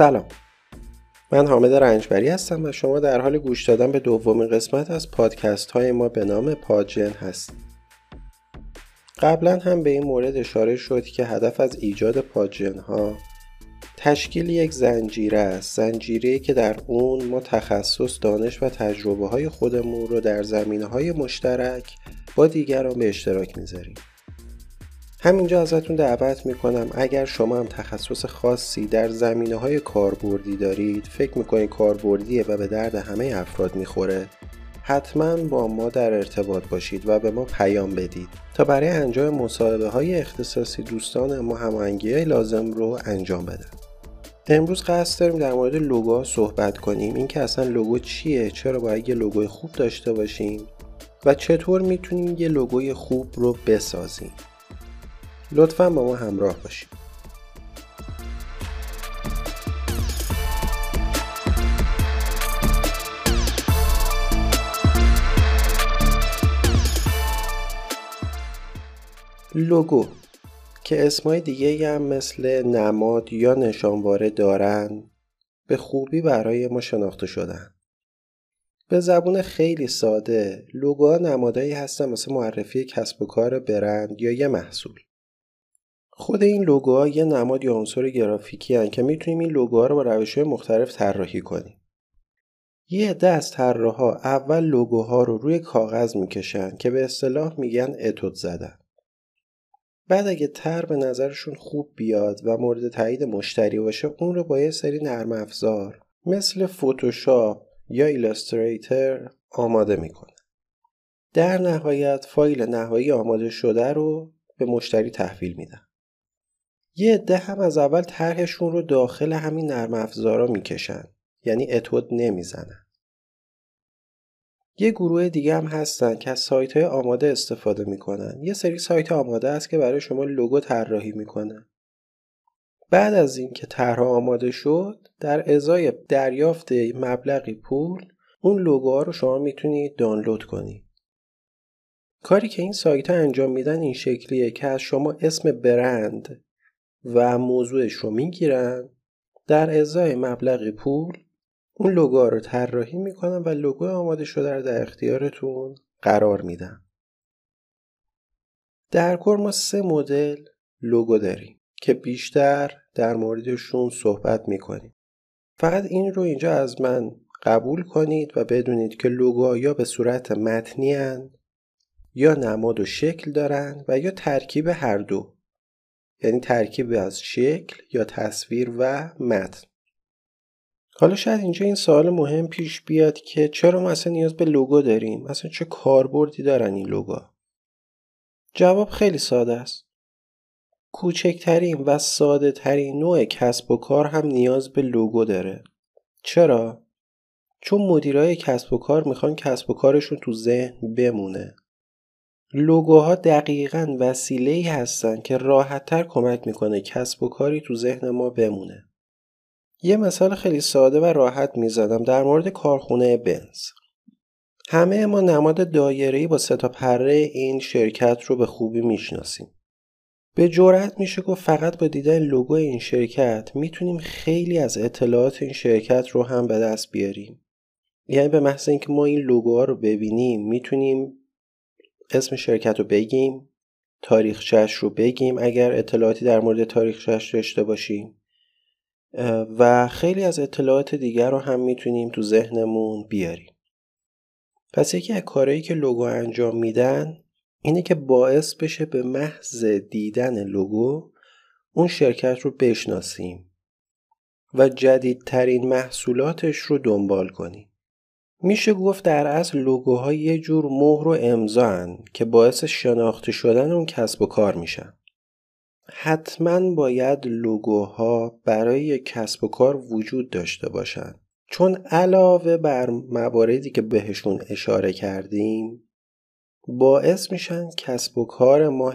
سلام. من حامد رنجبری هستم و شما در حال گوش دادن به دومین قسمت از پادکست های ما به نام پادجن هستید. قبلا هم به این مورد اشاره شد که هدف از ایجاد پادجن ها تشکیل یک زنجیره است. زنجیره که در اون ما تخصص دانش و تجربه های خودمون رو در زمینه های مشترک با دیگران به اشتراک می‌ذاریم. همینجا ازتون دعوت می‌کنم. اگر شما هم تخصص خاصی در زمینه های کاربردی دارید فکر می‌کنید کاربردیه و به درد همه افراد می‌خوره حتما با ما در ارتباط باشید و به ما پیام بدید. تا برای انجام مصاحبه های اختصاصی دوستان ما هماهنگی لازم رو انجام بدن. امروز قصد داریم در مورد لوگو صحبت کنیم. اینکه اصلا لوگو چیه؟ چرا باید یه لوگوی خوب داشته باشیم؟ و چطور می‌تونیم یه لوگوی خوب رو بسازیم؟ لطفا با ما همراه باشید. لوگو که اسمای دیگه هم مثل نماد یا نشانواره دارن به خوبی برای ما شناخته شدن. به زبون خیلی ساده لوگوها نمادهایی هستن مثل معرفی کسب و کار برند یا یه محصول. خود این لوگوها یه نماد یا عنصر گرافیکی هن که می‌تونیم این لوگوها رو با روش مختلف طراحی کنیم. یه از طراحا اول لوگوها رو روی کاغذ می‌کشن که به اصطلاح میگن اتود زدن. بعد اگه تر به نظرشون خوب بیاد و مورد تایید مشتری باشه اون رو با یه سری نرم افزار مثل فوتوشاپ یا ایلاستریتر آماده می‌کنه. در نهایت فایل نهایی آماده شده رو به مشتری تحویل میدن. یه عده هم از اول طرحشون رو داخل همین نرم افزارا می‌کشن یعنی اتود نمی‌زنن. یه گروه دیگه هم هستن که از سایت های آماده استفاده می‌کنن. یه سری سایت آماده است که برای شما لوگو طراحی می‌کنن. بعد از اینکه طرح آماده شد در ازای دریافت مبلغی پول اون لوگوها رو شما می‌تونید دانلود کنید کاری که این سایت ها انجام میدن این شکلیه که از شما اسم برند و موضوعش رو می‌گیرن. در ازای مبلغ پول اون لوگو رو طراحی می‌کنن و لوگو آماده شده رو در اختیارتون قرار میدن. در کل ما سه مدل لوگو داریم که بیشتر در موردشون صحبت می‌کنیم. فقط این رو اینجا از من قبول کنید و بدونید که لوگو یا به صورت متنی یا نماد و شکل دارن و یا ترکیب هر دو. یعنی ترکیب از شکل یا تصویر و متن. حالا شاید اینجا این سوال مهم پیش بیاد که چرا ما اصلا نیاز به لوگو داریم؟ اصلا چه کاربردی دارن این لوگو؟ جواب خیلی ساده است. کوچکترین و ساده ترین نوع کسب و کار هم نیاز به لوگو داره. چرا؟ چون مدیرای کسب و کار می‌خوان کسب و کارشون تو ذهن بمونه. لوگوها دقیقا وسیله ای هستن که راحتتر کمک می‌کنه کسب و کاری تو ذهن ما بمونه. یه مثال خیلی ساده و راحت می‌زدم در مورد کارخونه بنز. همه ما نماد دایره‌ای با سه تا پره این شرکت رو به خوبی می‌شناسیم. به جرأت میشه گفت فقط با دیدن لوگو این شرکت می‌تونیم خیلی از اطلاعات این شرکت رو هم به دست بیاریم. یعنی به محض اینکه ما این لوگوها رو ببینیم می‌تونیم اسم شرکت رو بگیم تاریخچهش رو بگیم اگر اطلاعاتی در مورد تاریخچهش داشته باشیم. و خیلی از اطلاعات دیگر رو هم می‌تونیم تو ذهنمون بیاریم. پس یکی از کارهایی که لوگو انجام میدن اینه که باعث بشه به محض دیدن لوگو اون شرکت رو بشناسیم و جدیدترین محصولاتش رو دنبال کنیم. میشه گفت در اصل لوگوها یه جور مهر و امضا که باعث شناخته شدن اون کسب و کار میشن. حتما باید لوگوها برای کسب و کار وجود داشته باشن. چون علاوه بر مواردی که بهشون اشاره کردیم باعث میشن کسب و کار ما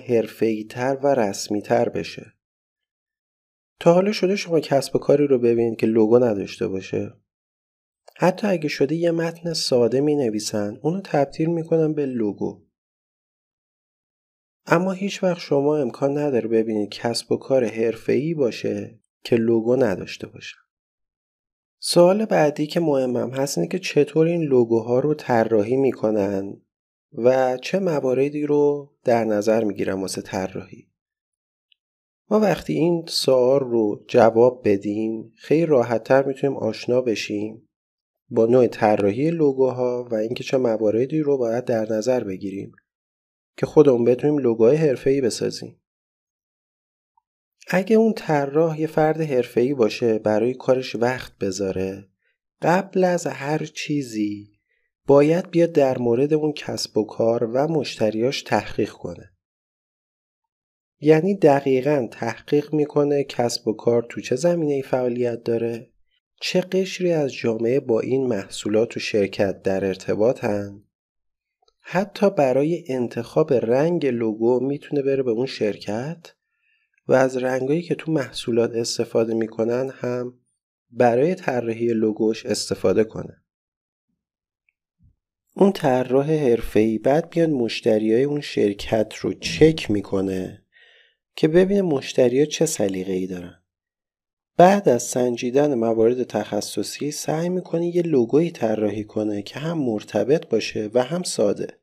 تر و رسمی تر بشه. تا حالا شده شما کسب و کاری رو ببینید که لوگو نداشته باشه حتی اگه شده یه متن ساده می نویسن اونو تبدیل می‌کنن به لوگو. اما هیچ وقت شما امکان نداره ببینید کسب و کار حرفه‌ای باشه که لوگو نداشته باشه. سوال بعدی که مهمم هست اینه که چطور این لوگوها رو طراحی می‌کنن و چه مواردی رو در نظر می‌گیرن واسه طراحی. ما وقتی این سوال رو جواب بدیم خیلی راحتتر می‌تونیم آشنا بشیم. با نوع طراحی لوگوها و اینکه چه مواردی رو باید در نظر بگیریم که خودمون بتونیم لوگوهای حرفه‌ای بسازیم. اگه اون طراح یه فرد حرفه‌ای باشه برای کارش وقت بذاره قبل از هر چیزی باید بیاد در مورد اون کسب و کار و مشتریاش تحقیق کنه. یعنی دقیقا تحقیق می‌کنه کسب و کار تو چه زمینه فعالیت داره چه قشری از جامعه با این محصولات و شرکت در ارتباطن؟ حتی برای انتخاب رنگ لوگو می‌تونه بره به اون شرکت؟ و از رنگایی که تو محصولات استفاده می‌کنن هم برای طراحی لوگوش استفاده کنه. اون طراح حرفه‌ای بعد بیاد مشتریای اون شرکت رو چک می‌کنه که ببینه مشتریا چه سلیقه‌ای دارن. بعد از سنجیدن موارد تخصصی سعی می‌کنه یه لوگویی طراحی کنه که هم مرتبط باشه و هم ساده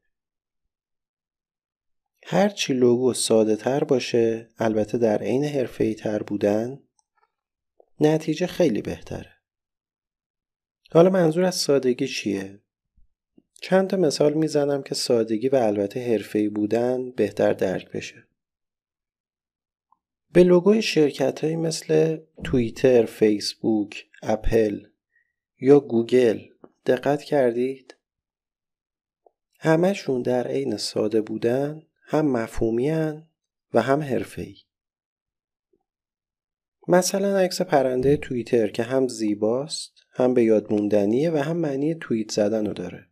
هرچی لوگو ساده تر باشه البته در عین حرفه‌ای تر بودن نتیجه خیلی بهتره حالا منظور از سادگی چیه؟ چند تا مثال می‌زنم که سادگی و البته حرفه‌ای بودن بهتر درک بشه. به لوگوی شرکت های مثل توییتر، فیسبوک، اپل یا گوگل دقت کردید؟ همشون در عین ساده بودن هم مفهومی و هم حرفه‌ای. مثلا عکس پرنده توییتر که هم زیباست هم به یاد موندنیه و هم معنی توییت زدن رو داره.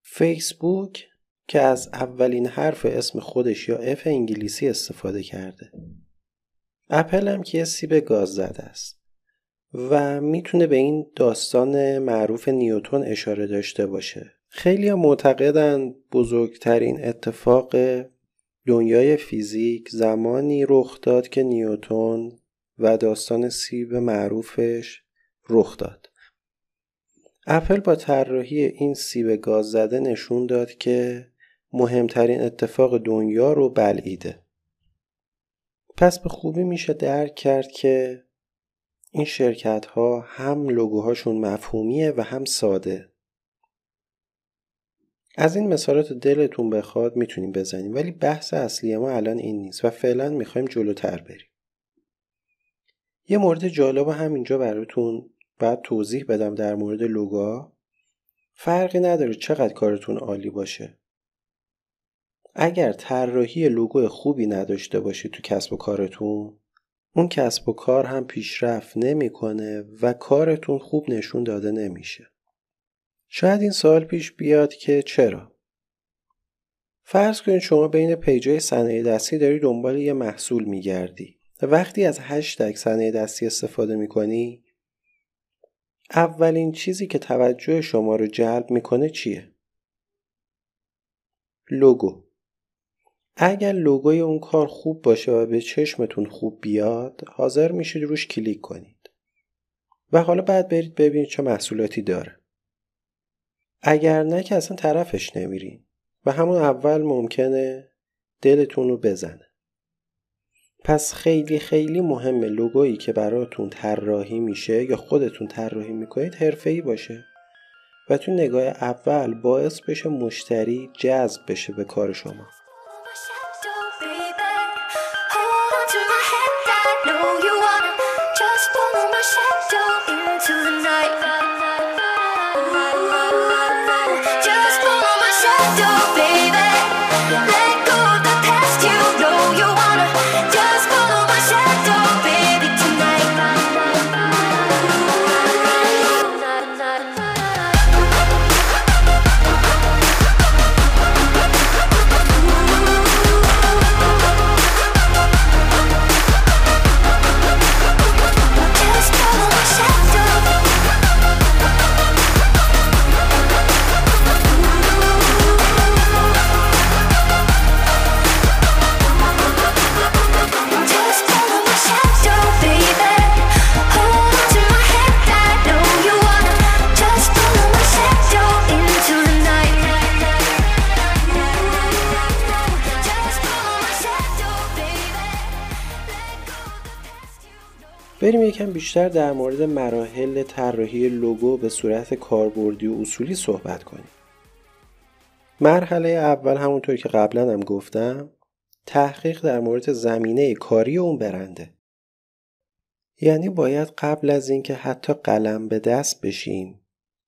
فیسبوک که از اولین حرف اسم خودش یا اف انگلیسی استفاده کرده. اپل هم که سیب گاز زده است و می‌تونه به این داستان معروف نیوتون اشاره داشته باشه. خیلی معتقدن بزرگترین اتفاق دنیای فیزیک زمانی رخ داد که نیوتون و داستان سیب معروفش رخ داد. اپل با طراحی این سیب گاز زده نشون داد که مهمترین اتفاق دنیا رو بلعیده. پس به خوبی میشه درک کرد که این شرکت ها هم لوگوهاشون مفهومیه و هم ساده. از این مثالات دلتون بخواد می‌تونیم بزنیم ولی بحث اصلی ما الان این نیست و فعلا می‌خوایم جلوتر بریم. یه مورد جالب همینجا براتون بعد توضیح بدم در مورد لوگا فرقی نداره چقدر کارتون عالی باشه اگر طراحی لوگو خوبی نداشته باشید تو کسب و کارتون اون کسب و کار هم پیشرفت نمی‌کنه و کارتون خوب نشون داده نمیشه. شاید این سوال پیش بیاد که چرا؟ فرض کنید شما بین پیجای صنایع دستی داری دنبال یه محصول میگردی وقتی از هشتگ صنایع دستی استفاده می‌کنی اولین چیزی که توجه شما رو جلب می‌کنه چیه؟ لوگو. اگر لوگوی اون کار خوب باشه و به چشمتون خوب بیاد حاضر میشید روش کلیک کنید. و حالا بعد برید ببینید چه محصولاتی داره. اگر نه که اصلا طرفش نمیرین و همون اول ممکنه دلتون رو بزنه. پس خیلی خیلی مهمه لوگویی که براتون طراحی میشه یا خودتون طراحی می‌کنید حرفه‌ای باشه و تو نگاه اول باعث بشه مشتری جذب بشه به کار شما. to the night. یکم بیشتر در مورد مراحل طراحی لوگو به صورت کاربردی و اصولی صحبت کنیم. مرحله اول همونطور که قبلا هم گفتم تحقیق در مورد زمینه کاری اون برنده. یعنی باید قبل از اینکه حتی قلم به دست بشیم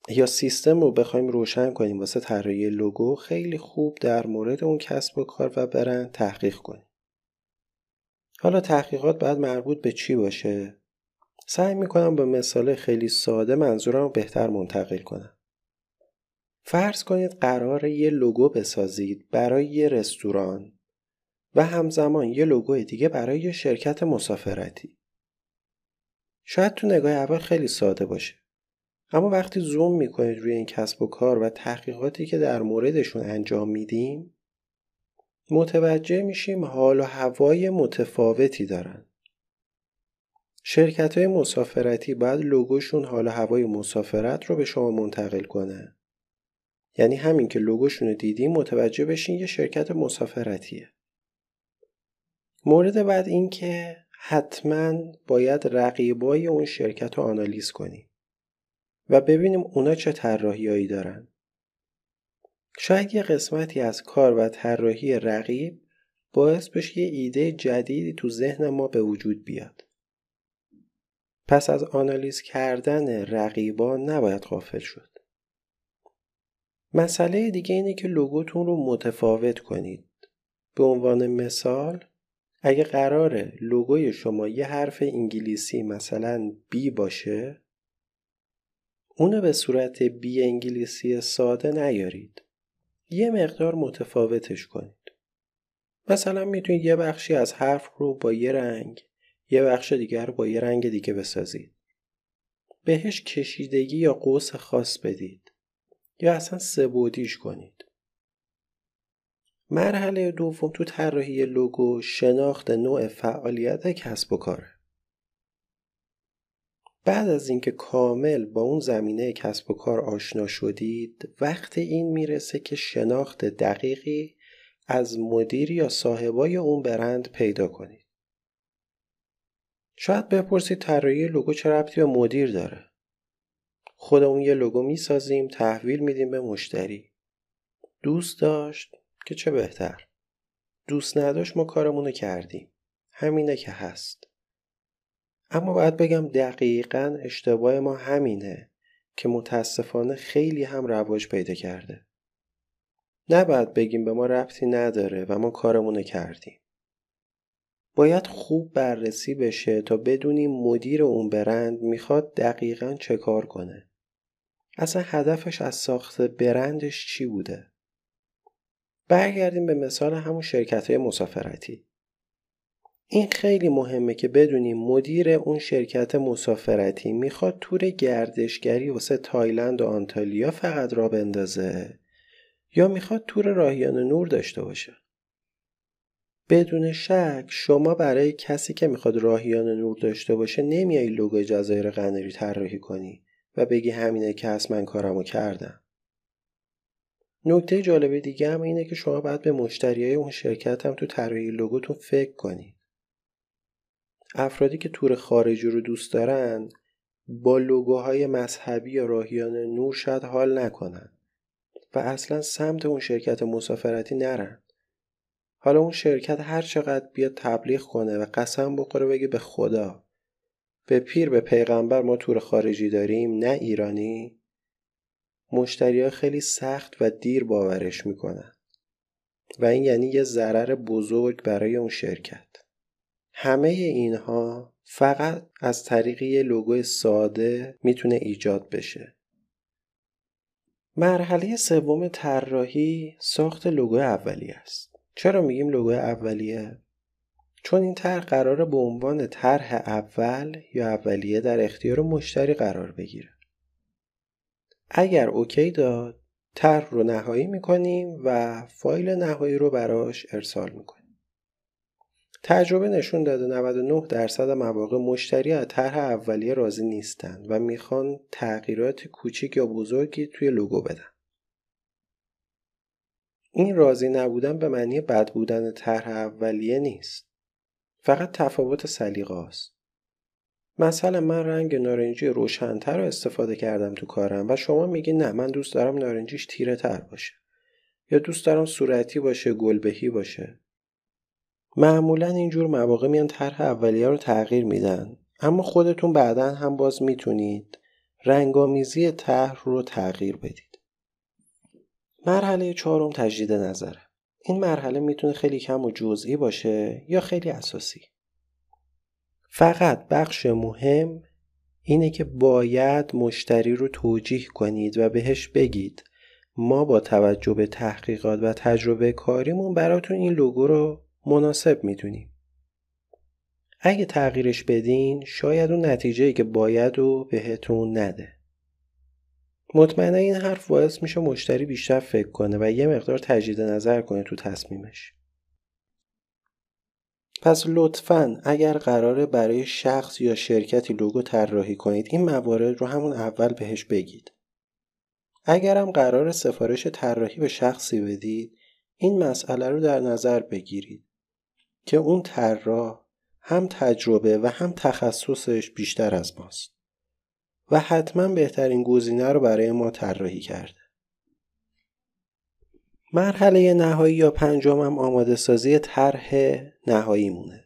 یا سیستم رو بخوایم روشن کنیم واسه طراحی لوگو خیلی خوب در مورد اون کسب و کار و برند تحقیق کنیم. حالا تحقیقات باید مربوط به چی باشه؟ سعی می‌کنم با مثال خیلی ساده منظورم رو بهتر منتقل کنم. فرض کنید قرار یه لوگو بسازید برای یه رستوران و همزمان یه لوگو دیگه برای یه شرکت مسافرتی. شاید تو نگاه اول خیلی ساده باشه. اما وقتی زوم می‌کنید روی این کسب و کار و تحقیقاتی که در موردشون انجام میدیم متوجه میشیم حال و هوای متفاوتی دارن. شرکت های مسافرتی باید لوگوشون حال هوای مسافرت رو به شما منتقل کنه. یعنی همین که لوگوشون رو دیدیم متوجه بشین یه شرکت مسافرتیه. مورد بعد این که حتما باید رقیبای اون شرکت رو آنالیز کنیم و ببینیم اونا چه طراحیهایی دارن. شاید یه قسمتی از کار و طراحی رقیب باعث بشه یه ایده جدیدی تو ذهن ما به وجود بیاد. پس از آنالیز کردن رقیبان نباید غافل شد. مسئله دیگه اینه که لوگوتون رو متفاوت کنید. به عنوان مثال اگه قراره لوگوی شما یه حرف انگلیسی مثلا بی باشه اونو به صورت بی انگلیسی ساده نیارید. یه مقدار متفاوتش کنید. مثلا می‌تونید یه بخشی از حرف رو با یه رنگ یه بخش دیگر با یه رنگ دیگه بسازید. بهش کشیدگی یا قوس خاص بدید. یا اصلا سبودیش کنید. مرحله دوم تو طراحی لوگو شناخت نوع فعالیت کسب و کاره. بعد از اینکه کامل با اون زمینه کسب و کار آشنا شدید وقت این می‌رسه که شناخت دقیقی از مدیر یا صاحبای اون برند پیدا کنید. شاید بپرسید طراحی لوگو چه ربطی به مدیر داره؟ خودمون یه لوگو می‌سازیم تحویل میدیم به مشتری. دوست داشت که چه بهتر. دوست نداشت ما کارمونو کردیم. همینه که هست. اما باید بگم دقیقا اشتباه ما همینه که متاسفانه خیلی هم رواج پیدا کرده. نباید بگیم به ما ربطی نداره و ما کارمونو کردیم. باید خوب بررسی بشه تا بدونیم مدیر اون برند می‌خواد دقیقا چه کار کنه. اصلا هدفش از ساخت برندش چی بوده؟ برگردیم به مثال همون شرکت های مسافرتی. این خیلی مهمه که بدونیم مدیر اون شرکت مسافرتی می‌خواد تور گردشگری واسه تایلند و آنتالیا فقط را بندازه یا می‌خواد تور راهیان نور داشته باشه. بدون شک شما برای کسی که می‌خواد راهیان نور داشته باشه نمیای لوگو جزایر قناری طراحی کنی و بگی همینه که هست من کارمو کردم. نکته جالب دیگه هم اینه که شما باید به مشتریای اون شرکت هم تو طراحی لوگوتون فکر کنید. افرادی که تور خارجی رو دوست دارن با لوگوهای مذهبی یا راهیان نور شاید حال نکنن و اصلا سمت اون شرکت مسافرتی نرن. حالا اون شرکت هر چقدر بیاد تبلیغ کنه و قسم بخوره بگه به خدا. به پیر به پیغمبر ما تور خارجی داریم نه ایرانی. مشتری ها خیلی سخت و دیر باورش می‌کنن. و این یعنی یه ضرر بزرگ برای اون شرکت. همه اینها فقط از طریق یه لوگو ساده می‌تونه ایجاد بشه. مرحله سوم طراحی ساخت لوگو اولیه است. چرا میگیم لوگو اولیه؟ چون این طرح قراره به عنوان طرح اول یا اولیه در اختیار مشتری قرار بگیره. اگر اوکی داد طرح رو نهایی می‌کنیم و فایل نهایی رو براش ارسال می‌کنیم. تجربه نشون داده 99 درصد مواقع مشتری از طرح اولیه راضی نیستن و می‌خوان تغییرات کوچیک یا بزرگی توی لوگو بدن. این راضی نبودن به معنی بد بودن طرح اولیه نیست. فقط تفاوت سلیقه است مثلا من رنگ نارنجی روشنتر رو استفاده کردم تو کارم و شما میگی نه من دوست دارم نارنجیش تیره تر باشه. یا دوست دارم صورتی باشه گلبهی باشه. معمولا اینجور مواقع میان طرح اولیه رو تغییر میدن. اما خودتون بعدا هم باز می‌تونید رنگامیزی طرح رو تغییر بدید. مرحله چهارم تجدید نظره این مرحله می‌تونه خیلی کم و جزئی باشه یا خیلی اساسی فقط بخش مهم اینه که باید مشتری رو توجیه کنید و بهش بگید ما با توجه به تحقیقات و تجربه کاریمون براتون این لوگو رو مناسب می‌دونیم. اگه تغییرش بدین شاید اون نتیجه که باید و بهتون نده. مطمئنا این حرف باعث میشه مشتری بیشتر فکر کنه و یه مقدار تجدید نظر کنه تو تصمیمش. پس لطفا اگر قراره برای شخص یا شرکتی لوگو طراحی کنید این موارد رو همون اول بهش بگید. اگرم قرار سفارش طراحی به شخصی بدید این مسئله رو در نظر بگیرید که اون طراح هم تجربه و هم تخصصش بیشتر از ماست و حتما بهترین گزینه رو برای ما طراحی کرده. مرحله نهایی یا پنجمم آماده سازی طرح نهایی مونه.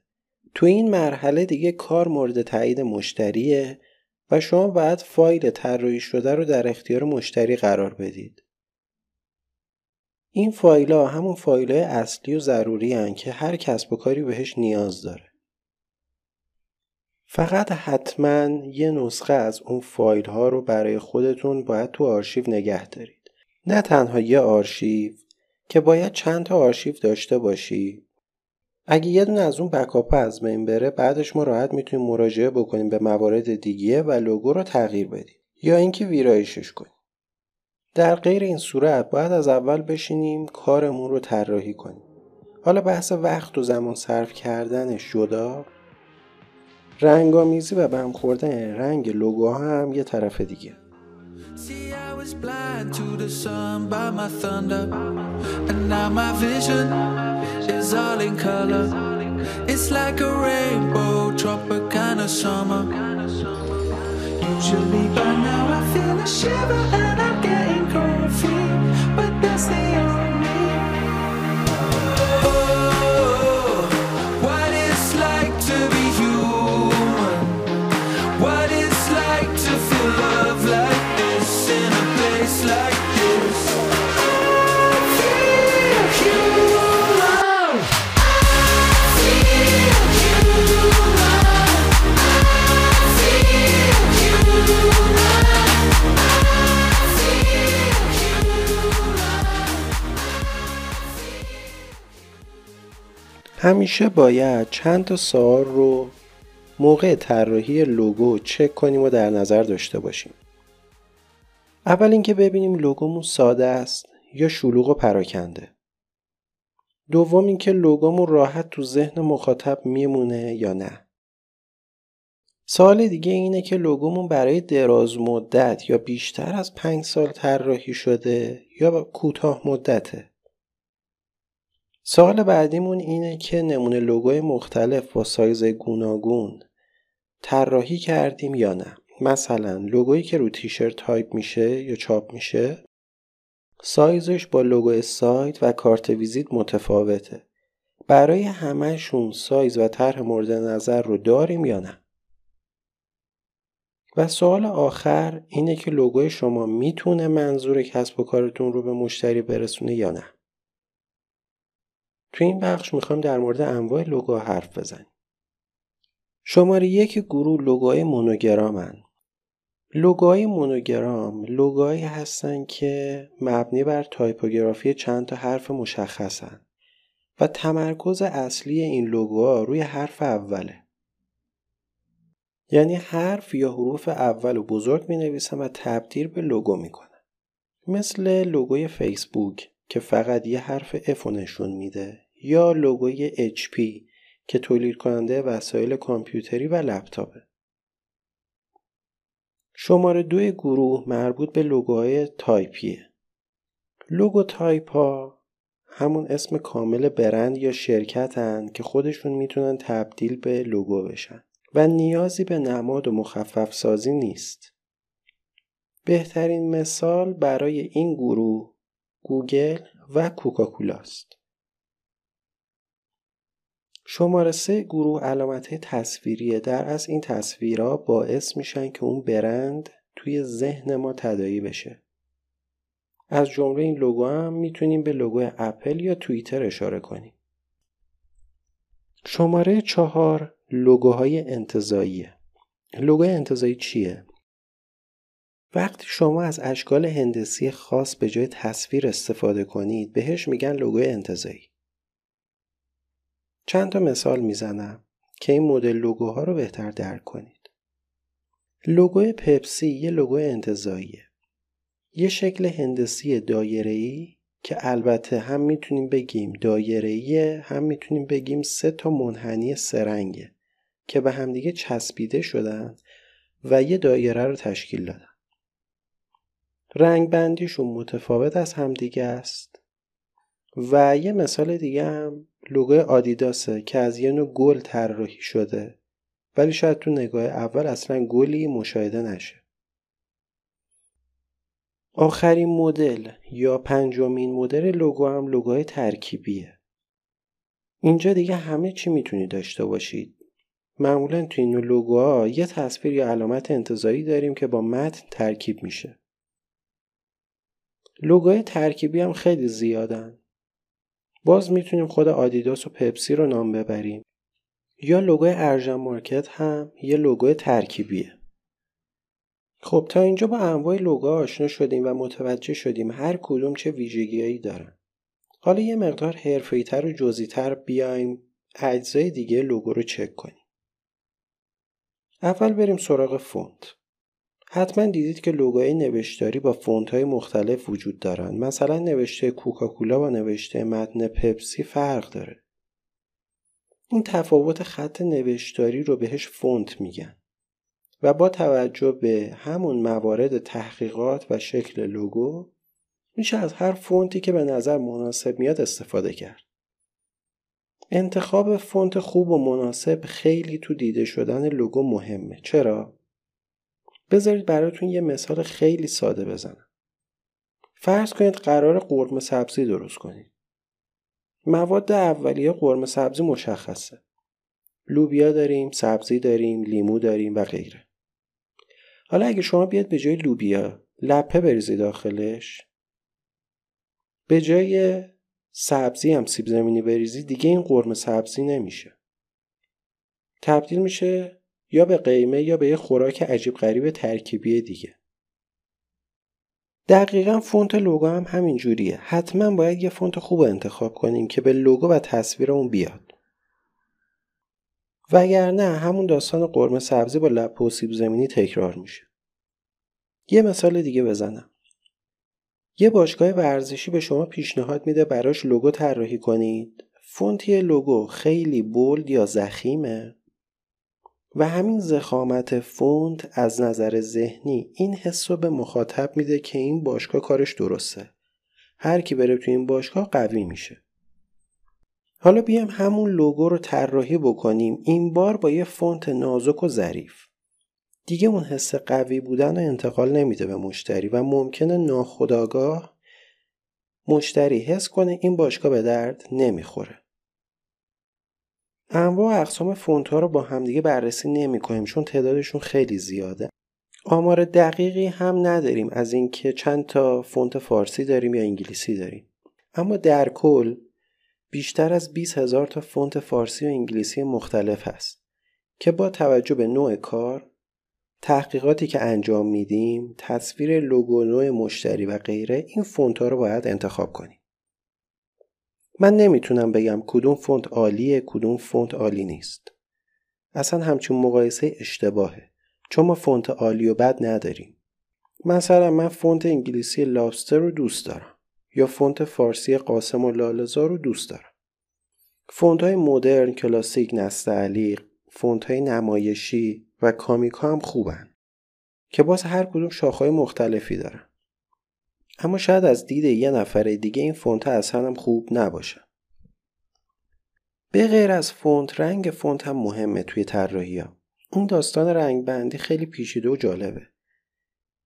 تو این مرحله دیگه کار مورد تایید مشتریه و شما باید فایل طراحی شده رو در اختیار مشتری قرار بدید. این فایل ها همون فایل اصلی و ضروری هن که هر کسب و کاری بهش نیاز داره. فقط حتما یه نسخه از اون فایل ها رو برای خودتون باید تو آرشیو نگه دارید. نه تنها یه آرشیو که باید چند تا آرشیو داشته باشی. اگه یه دونه از اون بکاپ از بین بره بعدش ما راحت می‌تونیم مراجعه بکنیم به موارد دیگه و لوگو رو تغییر بدیم. یا اینکه ویرایشش کنیم. در غیر این صورت باید از اول بشینیم کارمون رو طراحی کنیم. حالا بحث وقت و زمان صرف کردنش جدا رنگامیزی و بهم خوردن رنگ لوگو هم یه طرف دیگه. Usually by now I feel a shiver and I'm getting cold همیشه باید چند تا سوال رو موقع طراحی لوگو چک کنیم و در نظر داشته باشیم. اول اینکه ببینیم لوگومون ساده است یا شلوغ و پراکنده. دوم اینکه لوگومون راحت تو ذهن مخاطب میمونه یا نه. سوال دیگه اینه که لوگومون برای دراز مدت یا بیشتر از پنج سال طراحی شده یا کوتاه مدته. سوال بعدیمون اینه که نمونه لوگوی مختلف با سایز گوناگون طراحی کردیم یا نه؟ مثلا لوگویی که رو تیشرت تایپ میشه یا چاپ میشه سایزش با لوگو سایت و کارت ویزیت متفاوته. برای همهشون سایز و طرح مورد نظر رو داریم یا نه؟ و سوال آخر اینه که لوگوی شما می‌تونه منظور کسب و کارتون رو به مشتری برسونه یا نه؟ تو این بخش می‌خوایم در مورد انواع لوگو حرف بزنیم. شماره یک گروه لوگوهای مونوگرامن. لوگوهای مونوگرام لوگوهایی هستن که مبنی بر تایپوگرافی چند تا حرف مشخصن و تمرکز اصلی این لوگوها روی حرف اوله. یعنی حرف یا حروف اول و بزرگ می نویسن و تبدیل به لوگو می‌کنن. مثل لوگوی فیسبوک که فقط یه حرف F نشون میده یا لوگوی HP که تولید کننده وسایل کامپیوتری و لپتاپه. شماره دوی گروه مربوط به لوگوهای تایپیه. logotype ها همون اسم کامل برند یا شرکتن که خودشون می‌تونن تبدیل به لوگو بشن. و نیازی به نماد و مخفف سازی نیست. بهترین مثال برای این گروه گوگل و کوکاکولاست. شماره سه گروه علامت تصویریه در از این تصویرها باعث میشن که اون برند توی ذهن ما تدایی بشه. از جمله این لوگو هم می‌تونیم به لوگو اپل یا توییتر اشاره کنیم. شماره چهار لوگوهای انتظاییه. لوگوی انتظایی چیه؟ وقتی شما از اشکال هندسی خاص به جای تصویر استفاده کنید بهش میگن لوگوی انتظایی. چند تا مثال می‌زنم که این مدل لوگوها رو بهتر درک کنید. لوگوی پپسی یه لوگو انتظاییه. یه شکل هندسی دایره‌ای که البته هم می‌تونیم بگیم دایره‌ایه هم می‌تونیم بگیم سه تا منحنی سرنگه که به همدیگه چسبیده شدن و یه دایره رو تشکیل دادن. رنگ بندیشون متفاوت از همدیگه است. و یه مثال دیگه هم لوگوی آدیداسه که از یه نوع گل طراحی شده ولی شاید تو نگاه اول اصلا گلی مشاهده نشه. آخرین مدل یا پنجمین مدل لوگو هم لوگوهای ترکیبیه. اینجا دیگه همه چی می‌تونید داشته باشید. معمولا تو این لوگوها یه تصویر یا علامت انتزاعی داریم که با متن ترکیب میشه. لوگوهای ترکیبی هم خیلی زیادن. باز می‌تونیم خود آدیداس و پپسی رو نام ببریم. یا لوگوی ارژن مارکت هم یه لوگوی ترکیبیه. خب تا اینجا با انواع لوگو آشنا شدیم و متوجه شدیم هر کدوم چه ویژگیهایی دارن. حالا یه مقدار حرفه‌ای‌تر و جزئی‌تر بیایم اجزای دیگه لوگو رو چک کنیم. اول بریم سراغ فونت. حتما دیدید که لوگوهای نوشتاری با فونت های مختلف وجود دارن مثلا نوشته کوکاکولا با نوشته متن پپسی فرق داره این تفاوت خط نوشتاری رو بهش فونت میگن و با توجه به همون موارد تحقیقات و شکل لوگو میشه از هر فونتی که به نظر مناسب میاد استفاده کرد. انتخاب فونت خوب و مناسب خیلی تو دیده شدن لوگو مهمه. چرا؟ بذارید براتون یه مثال خیلی ساده بزنم. فرض کنید قرار قرمه سبزی درست کنید. مواد اولیه قرمه سبزی مشخصه. لوبیا داریم، سبزی داریم، لیمو داریم و غیره. حالا اگه شما بیاد به جای لوبیا لپه بریزی داخلش به جای سبزی هم سیب زمینی بریزی دیگه این قرمه سبزی نمیشه تبدیل میشه یا به قیمه یا به یه خوراک عجیب غریب ترکیبی دیگه. دقیقا فونت لوگو هم همین جوریه. حتما باید یه فونت خوب انتخاب کنیم که به لوگو و تصویر اون بیاد. وگرنه همون داستان قرمه سبزی با لپه و سیب زمینی تکرار میشه. یه مثال دیگه بزنم. یه باشگاه ورزشی به شما پیشنهاد میده براش لوگو طراحی کنید. فونتی لوگو خیلی بولد یا زخیمه؟ و همین زخامت فونت از نظر ذهنی این حس رو به مخاطب میده که این باشگاه کارش درسته. هر کی بره تو این باشگاه قوی میشه. حالا بیایم همون لوگو رو طراحی بکنیم. این بار با یه فونت نازک و ظریف. دیگه اون حس قوی بودن رو انتقال نمیده به مشتری و ممکنه ناخودآگاه مشتری حس کنه این باشگاه به درد نمی‌خوره. انواع اقسام فونت ها رو با همدیگه بررسی نمی کنیم چون تعدادشون خیلی زیاده. آمار دقیقی هم نداریم از اینکه چند تا فونت فارسی داریم یا انگلیسی داریم. اما در کل بیشتر از 20 هزار تا فونت فارسی و انگلیسی مختلف هست که با توجه به نوع کار تحقیقاتی که انجام میدیم تصویر لوگو نوع مشتری و غیره این فونت ها رو باید انتخاب کنیم. من نمی‌تونم بگم کدوم فونت عالیه کدوم فونت عالی نیست. اصلا همچین مقایسه اشتباهه. چون ما فونت عالی و بد نداریم. مثلا من فونت انگلیسی Lobster رو دوست دارم. یا فونت فارسی قاسم و لاله‌زار رو دوست دارم. فونت های مدرن، کلاسیک، نستعلیق، فونت های نمایشی و کامیکا هم خوبن. که باز هر کدوم شاخه‌های مختلفی دارن. اما شاید از دید یه نفر دیگه این فونت ها اصلا هم خوب نباشه. به غیر از فونت رنگ فونت هم مهمه توی طراحی ها. این داستان رنگ بندی خیلی پیچیده و جالبه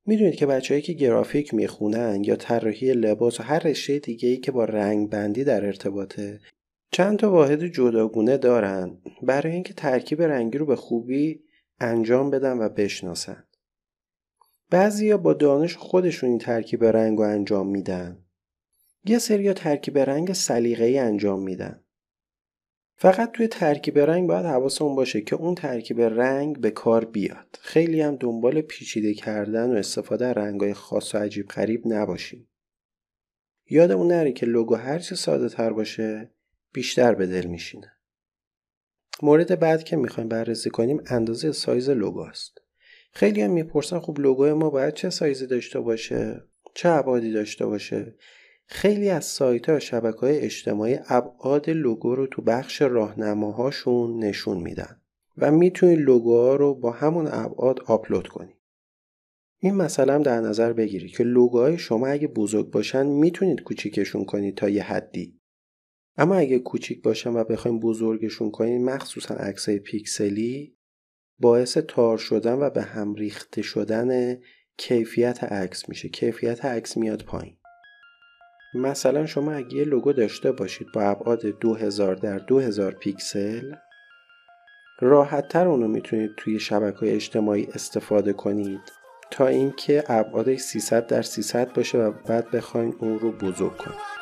می‌دونید که بچههایی که گرافیک می‌خونن یا طراحی لباس و هر رشته دیگه ای که با رنگ بندی در ارتباطه چند تا واحد جداگونه دارن برای اینکه ترکیب رنگی رو به خوبی انجام بدن و بشناسن بعضیا با دانش خودشون این ترکیب رنگ رو انجام میدن. یه سری ترکیب رنگ سلیقه‌ای انجام میدن. فقط توی ترکیب رنگ باید حواسمون باشه که اون ترکیب رنگ به کار بیاد. خیلی هم دنبال پیچیده کردن و استفاده رنگای خاص و عجیب غریب نباشیم. یادمون نره که لوگو هرچه ساده تر باشه بیشتر به دل میشینه. مورد بعد که می‌خوایم بررسی کنیم اندازه سایز لوگو است. خیلی هم می‌پرسن خب لوگو ما باید چه سایزی داشته باشه چه ابعادی داشته باشه خیلی از سایت ها شبکه های اجتماعی ابعاد لوگو رو تو بخش راهنماهاشون نشون میدن و می‌تونید لوگوها رو با همون ابعاد آپلود کنید. این مثلا در نظر بگیرید که لوگوهای شما اگه بزرگ باشن می‌تونید کوچیکشون کنید تا یه حدی. اما اگه کوچیک باشن و بخوایم بزرگشون کنید مخصوصا عکسای پیکسلی باعث تار شدن و به هم ریخته شدن کیفیت عکس میشه. کیفیت عکس میاد پایین. مثلا شما اگه یه لوگو داشته باشید با ابعاد 2000 در 2000 پیکسل راحت تر اونو می‌تونید توی شبکه اجتماعی استفاده کنید تا اینکه ابعادش 300 در 300 باشه و بعد بخواین اون رو بزرگ کنید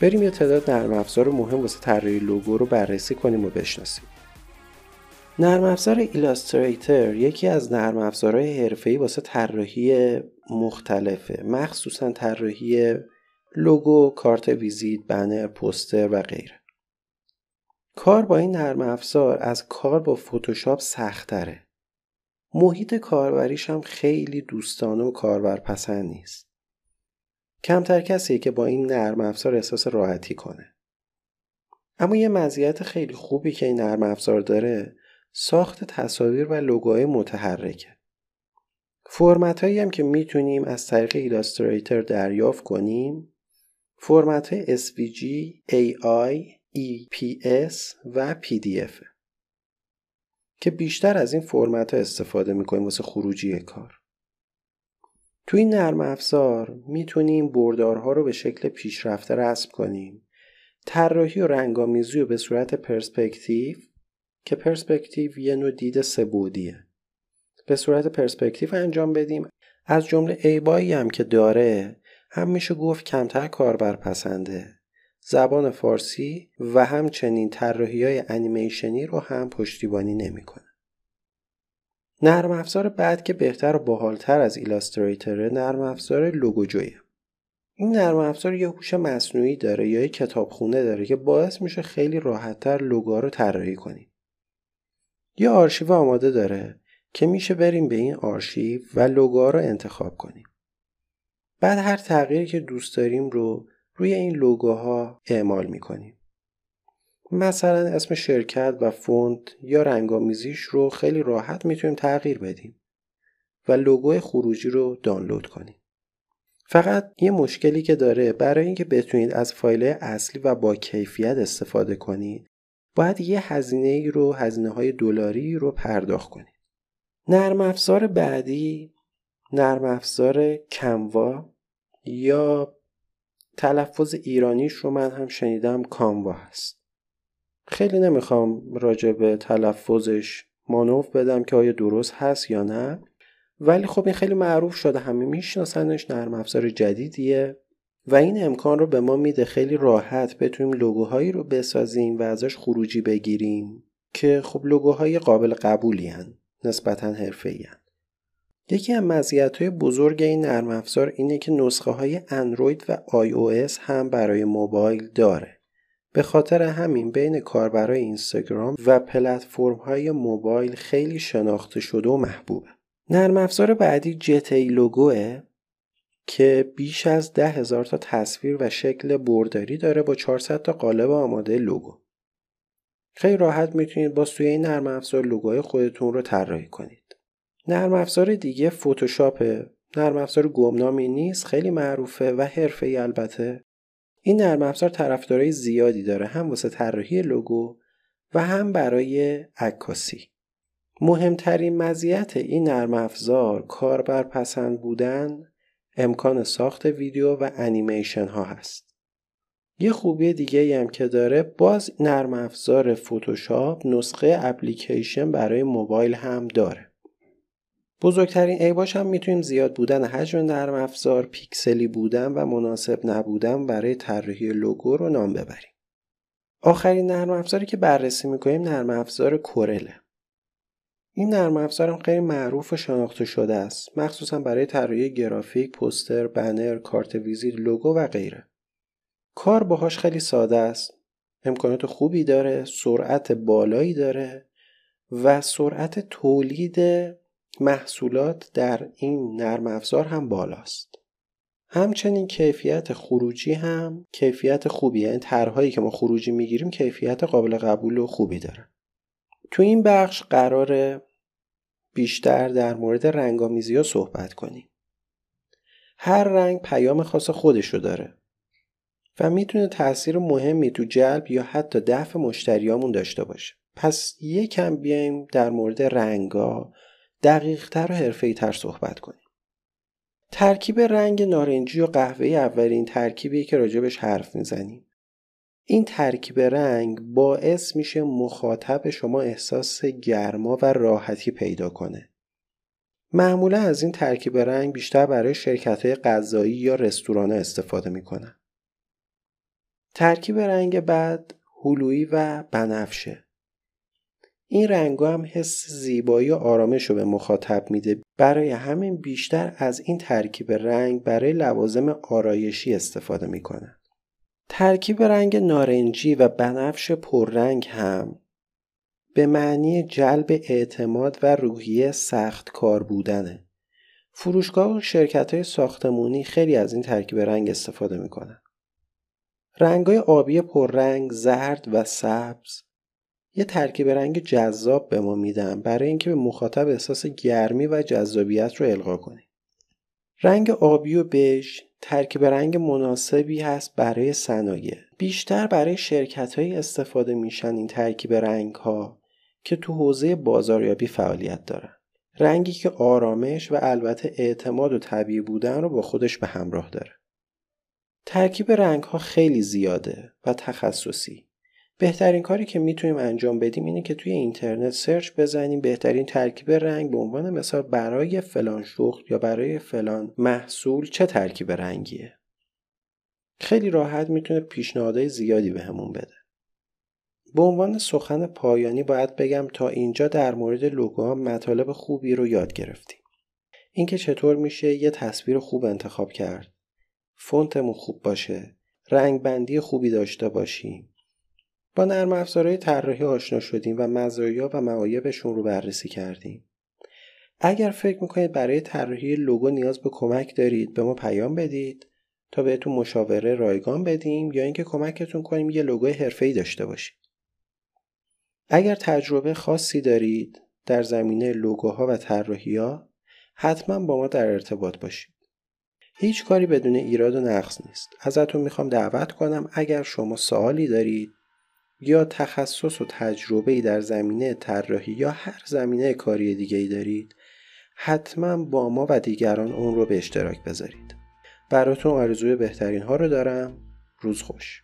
بریم یه تعداد نرم افزار مهم واسه طراحی لوگو رو بررسی کنیم و بشناسیم. نرم افزار ایلاستریتر یکی از نرم افزارهای حرفه‌ای واسه طراحی مختلفه مخصوصا طراحی لوگو، کارت ویزیت، بنر، پوستر و غیره. کار با این نرم افزار از کار با فتوشاپ سختره. محیط کاربریش هم خیلی دوستانه و کاربرپسند نیست. کمتر کسیه که با این نرم افزار احساس راحتی کنه. اما یه مزیت خیلی خوبی که این نرم افزار داره ساخت تصاویر و لوگوهای متحرکه. فرمت هایی هم که می‌تونیم از طریق ایلاستریتر دریافت کنیم فرمت های SVG, AI, EPS و PDF که بیشتر از این فرمت ها استفاده می‌کنیم واسه خروجی کار. تو این نرم افزار می‌تونیم بردارها رو به شکل پیشرفته رسم کنیم. طراحی و رنگامیزی رو به صورت پرسپکتیو که پرسپکتیو یه نوع دید سبودیه به صورت پرسپکتیو انجام بدیم. از جمله ایبایی هم که داره هم میشه گفت کمتر کاربر پسنده. زبان فارسی و همچنین طراحی های انیمیشنی رو هم پشتیبانی نمی‌کنه. نرم افزار بعد که بهتر و باحالتر از ایلاستریتره نرم افزار لوگوجویه این نرم افزار یه هوش مصنوعی داره یا یه کتابخونه داره که باعث میشه خیلی راحتتر لوگو رو طراحی کنیم یه آرشیو آماده داره که میشه بریم به این آرشیو و لوگو رو انتخاب کنیم. بعد هر تغییری که دوست داریم رو روی این لوگوها اعمال می‌کنیم. مثلا اسم شرکت و فوند یا رنگامیزیش رو خیلی راحت می‌تونیم تغییر بدیم و لوگوی خروجی رو دانلود کنیم. فقط یه مشکلی که داره برای اینکه بتونید از فایل اصلی و با کیفیت استفاده کنید باید یه هزینه ای رو هزینه های دلاری رو پرداخت کنید. نرم افزار بعدی نرم افزار کموا یا تلفظ ایرانیش رو من هم شنیدم کاموا هست. خیلی نمی‌خوام راجع به تلفظش مانوف بدم که آیا درست هست یا نه ولی خب این خیلی معروف شده همه میشناسنش نرم افزار جدیدیه و این امکان رو به ما میده خیلی راحت بتونیم لوگوهایی رو بسازیم و ازش خروجی بگیریم که خب لوگوهای قابل قبولی هن. نسبتا حرفه‌ای یکی از مزیت‌های بزرگ این نرم افزار اینه که نسخه های اندروید و iOS هم برای موبایل داره. به خاطر همین بین کاربرای اینستاگرام و پلتفرم های موبایل خیلی شناخته شده و محبوبه. نرم افزار بعدی Jeta Logo ه که بیش از ده هزار تا تصویر و شکل برداری داره با 400 تا قالب آماده لوگو. خیلی راحت می‌تونید با سوی این نرم افزار لوگوهای خودتون رو طراحی کنید. نرم افزار دیگه فتوشاپ نرم افزار گمنامی نیست خیلی معروفه و ای البته این نرم افزار طرفدارای زیادی داره هم واسه طراحی لوگو و هم برای عکاسی. مهمترین مزیت این نرم افزار کاربر پسند بودن امکان ساخت ویدیو و انیمیشن ها هست. یه خوبی دیگه هم که داره باز نرم افزار فتوشاپ نسخه اپلیکیشن برای موبایل هم داره. بزرگترین عیباش هم می‌تونیم زیاد بودن حجم نرم افزار، پیکسلی بودن و مناسب نبودن برای طراحی لوگو رو نام ببریم. آخرین نرم افزاری که بررسی می‌کنیم نرم افزار Corel ه. این نرم افزارم خیلی معروف و شناخته شده است مخصوصا برای طراحی گرافیک، پوستر، بنر، کارت ویزیت، لوگو و غیره. کار باهاش خیلی ساده است. امکانات خوبی داره، سرعت بالایی داره و سرعت تولید محصولات در این نرم افزار هم بالاست. همچنین کیفیت خروجی هم کیفیت خوبی یعنی طرحهایی که ما خروجی می‌گیریم کیفیت قابل قبول و خوبی داره. تو این بخش قرار بیشتر در مورد رنگامیزی ها صحبت کنیم. هر رنگ پیام خاص خودشو داره و می‌تونه تاثیر مهمی تو جلب یا حتی دفع مشتریامون داشته باشه. پس یکم بیایم در مورد رنگا دقیقتر و حرفه‌ای تر صحبت کنیم. ترکیب رنگ نارنجی و قهوه‌ای اولین ترکیبی که راجبش حرف می‌زنیم. این ترکیب رنگ باعث میشه مخاطب شما احساس گرما و راحتی پیدا کنه. معمولا از این ترکیب رنگ بیشتر برای شرکت های غذایی یا رستوران استفاده می‌کنن. ترکیب رنگ بعد هلویی و بنفشه. این رنگ هم حس زیبایی و آرامش رو به مخاطب میده. برای همین بیشتر از این ترکیب رنگ برای لوازم آرایشی استفاده می‌کنن ترکیب رنگ نارنجی و بنفش پررنگ هم به معنی جلب اعتماد و روحیه سخت کار بودنه. فروشگاه و شرکت های ساختمونی خیلی از این ترکیب رنگ استفاده می‌کنن. رنگ های آبی پررنگ، زرد و سبز یه ترکیب رنگ جذاب به ما میدن برای اینکه به مخاطب احساس گرمی و جذابیت رو القا کنیم. رنگ آبی و بژ ترکیب رنگ مناسبی هست برای صنایع. بیشتر برای شرکت های استفاده میشن این ترکیب رنگ ها که تو حوزه بازاریابی فعالیت دارن. رنگی که آرامش و البته اعتماد و طبیعی بودن رو با خودش به همراه داره. ترکیب رنگ ها خیلی زیاده و تخصصی. بهترین کاری که می‌تونیم انجام بدیم اینه که توی اینترنت سرچ بزنیم بهترین ترکیب رنگ به عنوان مثال برای فلان شغل یا برای فلان محصول چه ترکیب رنگیه. خیلی راحت می‌تونه پیشنهادهای زیادی بهمون به بده. به عنوان سخن پایانی باید بگم تا اینجا در مورد لوگو مطالب خوبی رو یاد گرفتیم. اینکه چطور میشه یه تصویر خوب انتخاب کرد. فونتمون خوب باشه. رنگ بندی خوبی داشته باشیم. با نرم افزارهای طراحی آشنا شدیم و مزایا و معایبشون رو بررسی کردیم. اگر فکر می‌کنید برای طراحی لوگو نیاز به کمک دارید به ما پیام بدید تا بهتون مشاوره رایگان بدیم یا اینکه کمکتون کنیم یه لوگو حرفه‌ای داشته باشید. اگر تجربه خاصی دارید در زمینه لوگوها و طراحی‌ها حتما با ما در ارتباط باشید. هیچ کاری بدون ایراد و نقص نیست. ازتون می‌خوام دعوت کنم اگر شما سوالی دارید یا تخصص و تجربه در زمینه طراحی یا هر زمینه کاری دیگه ای دارید حتما با ما و دیگران اون رو به اشتراک بذارید. براتون آرزوی بهترین ها رو دارم. روز خوش.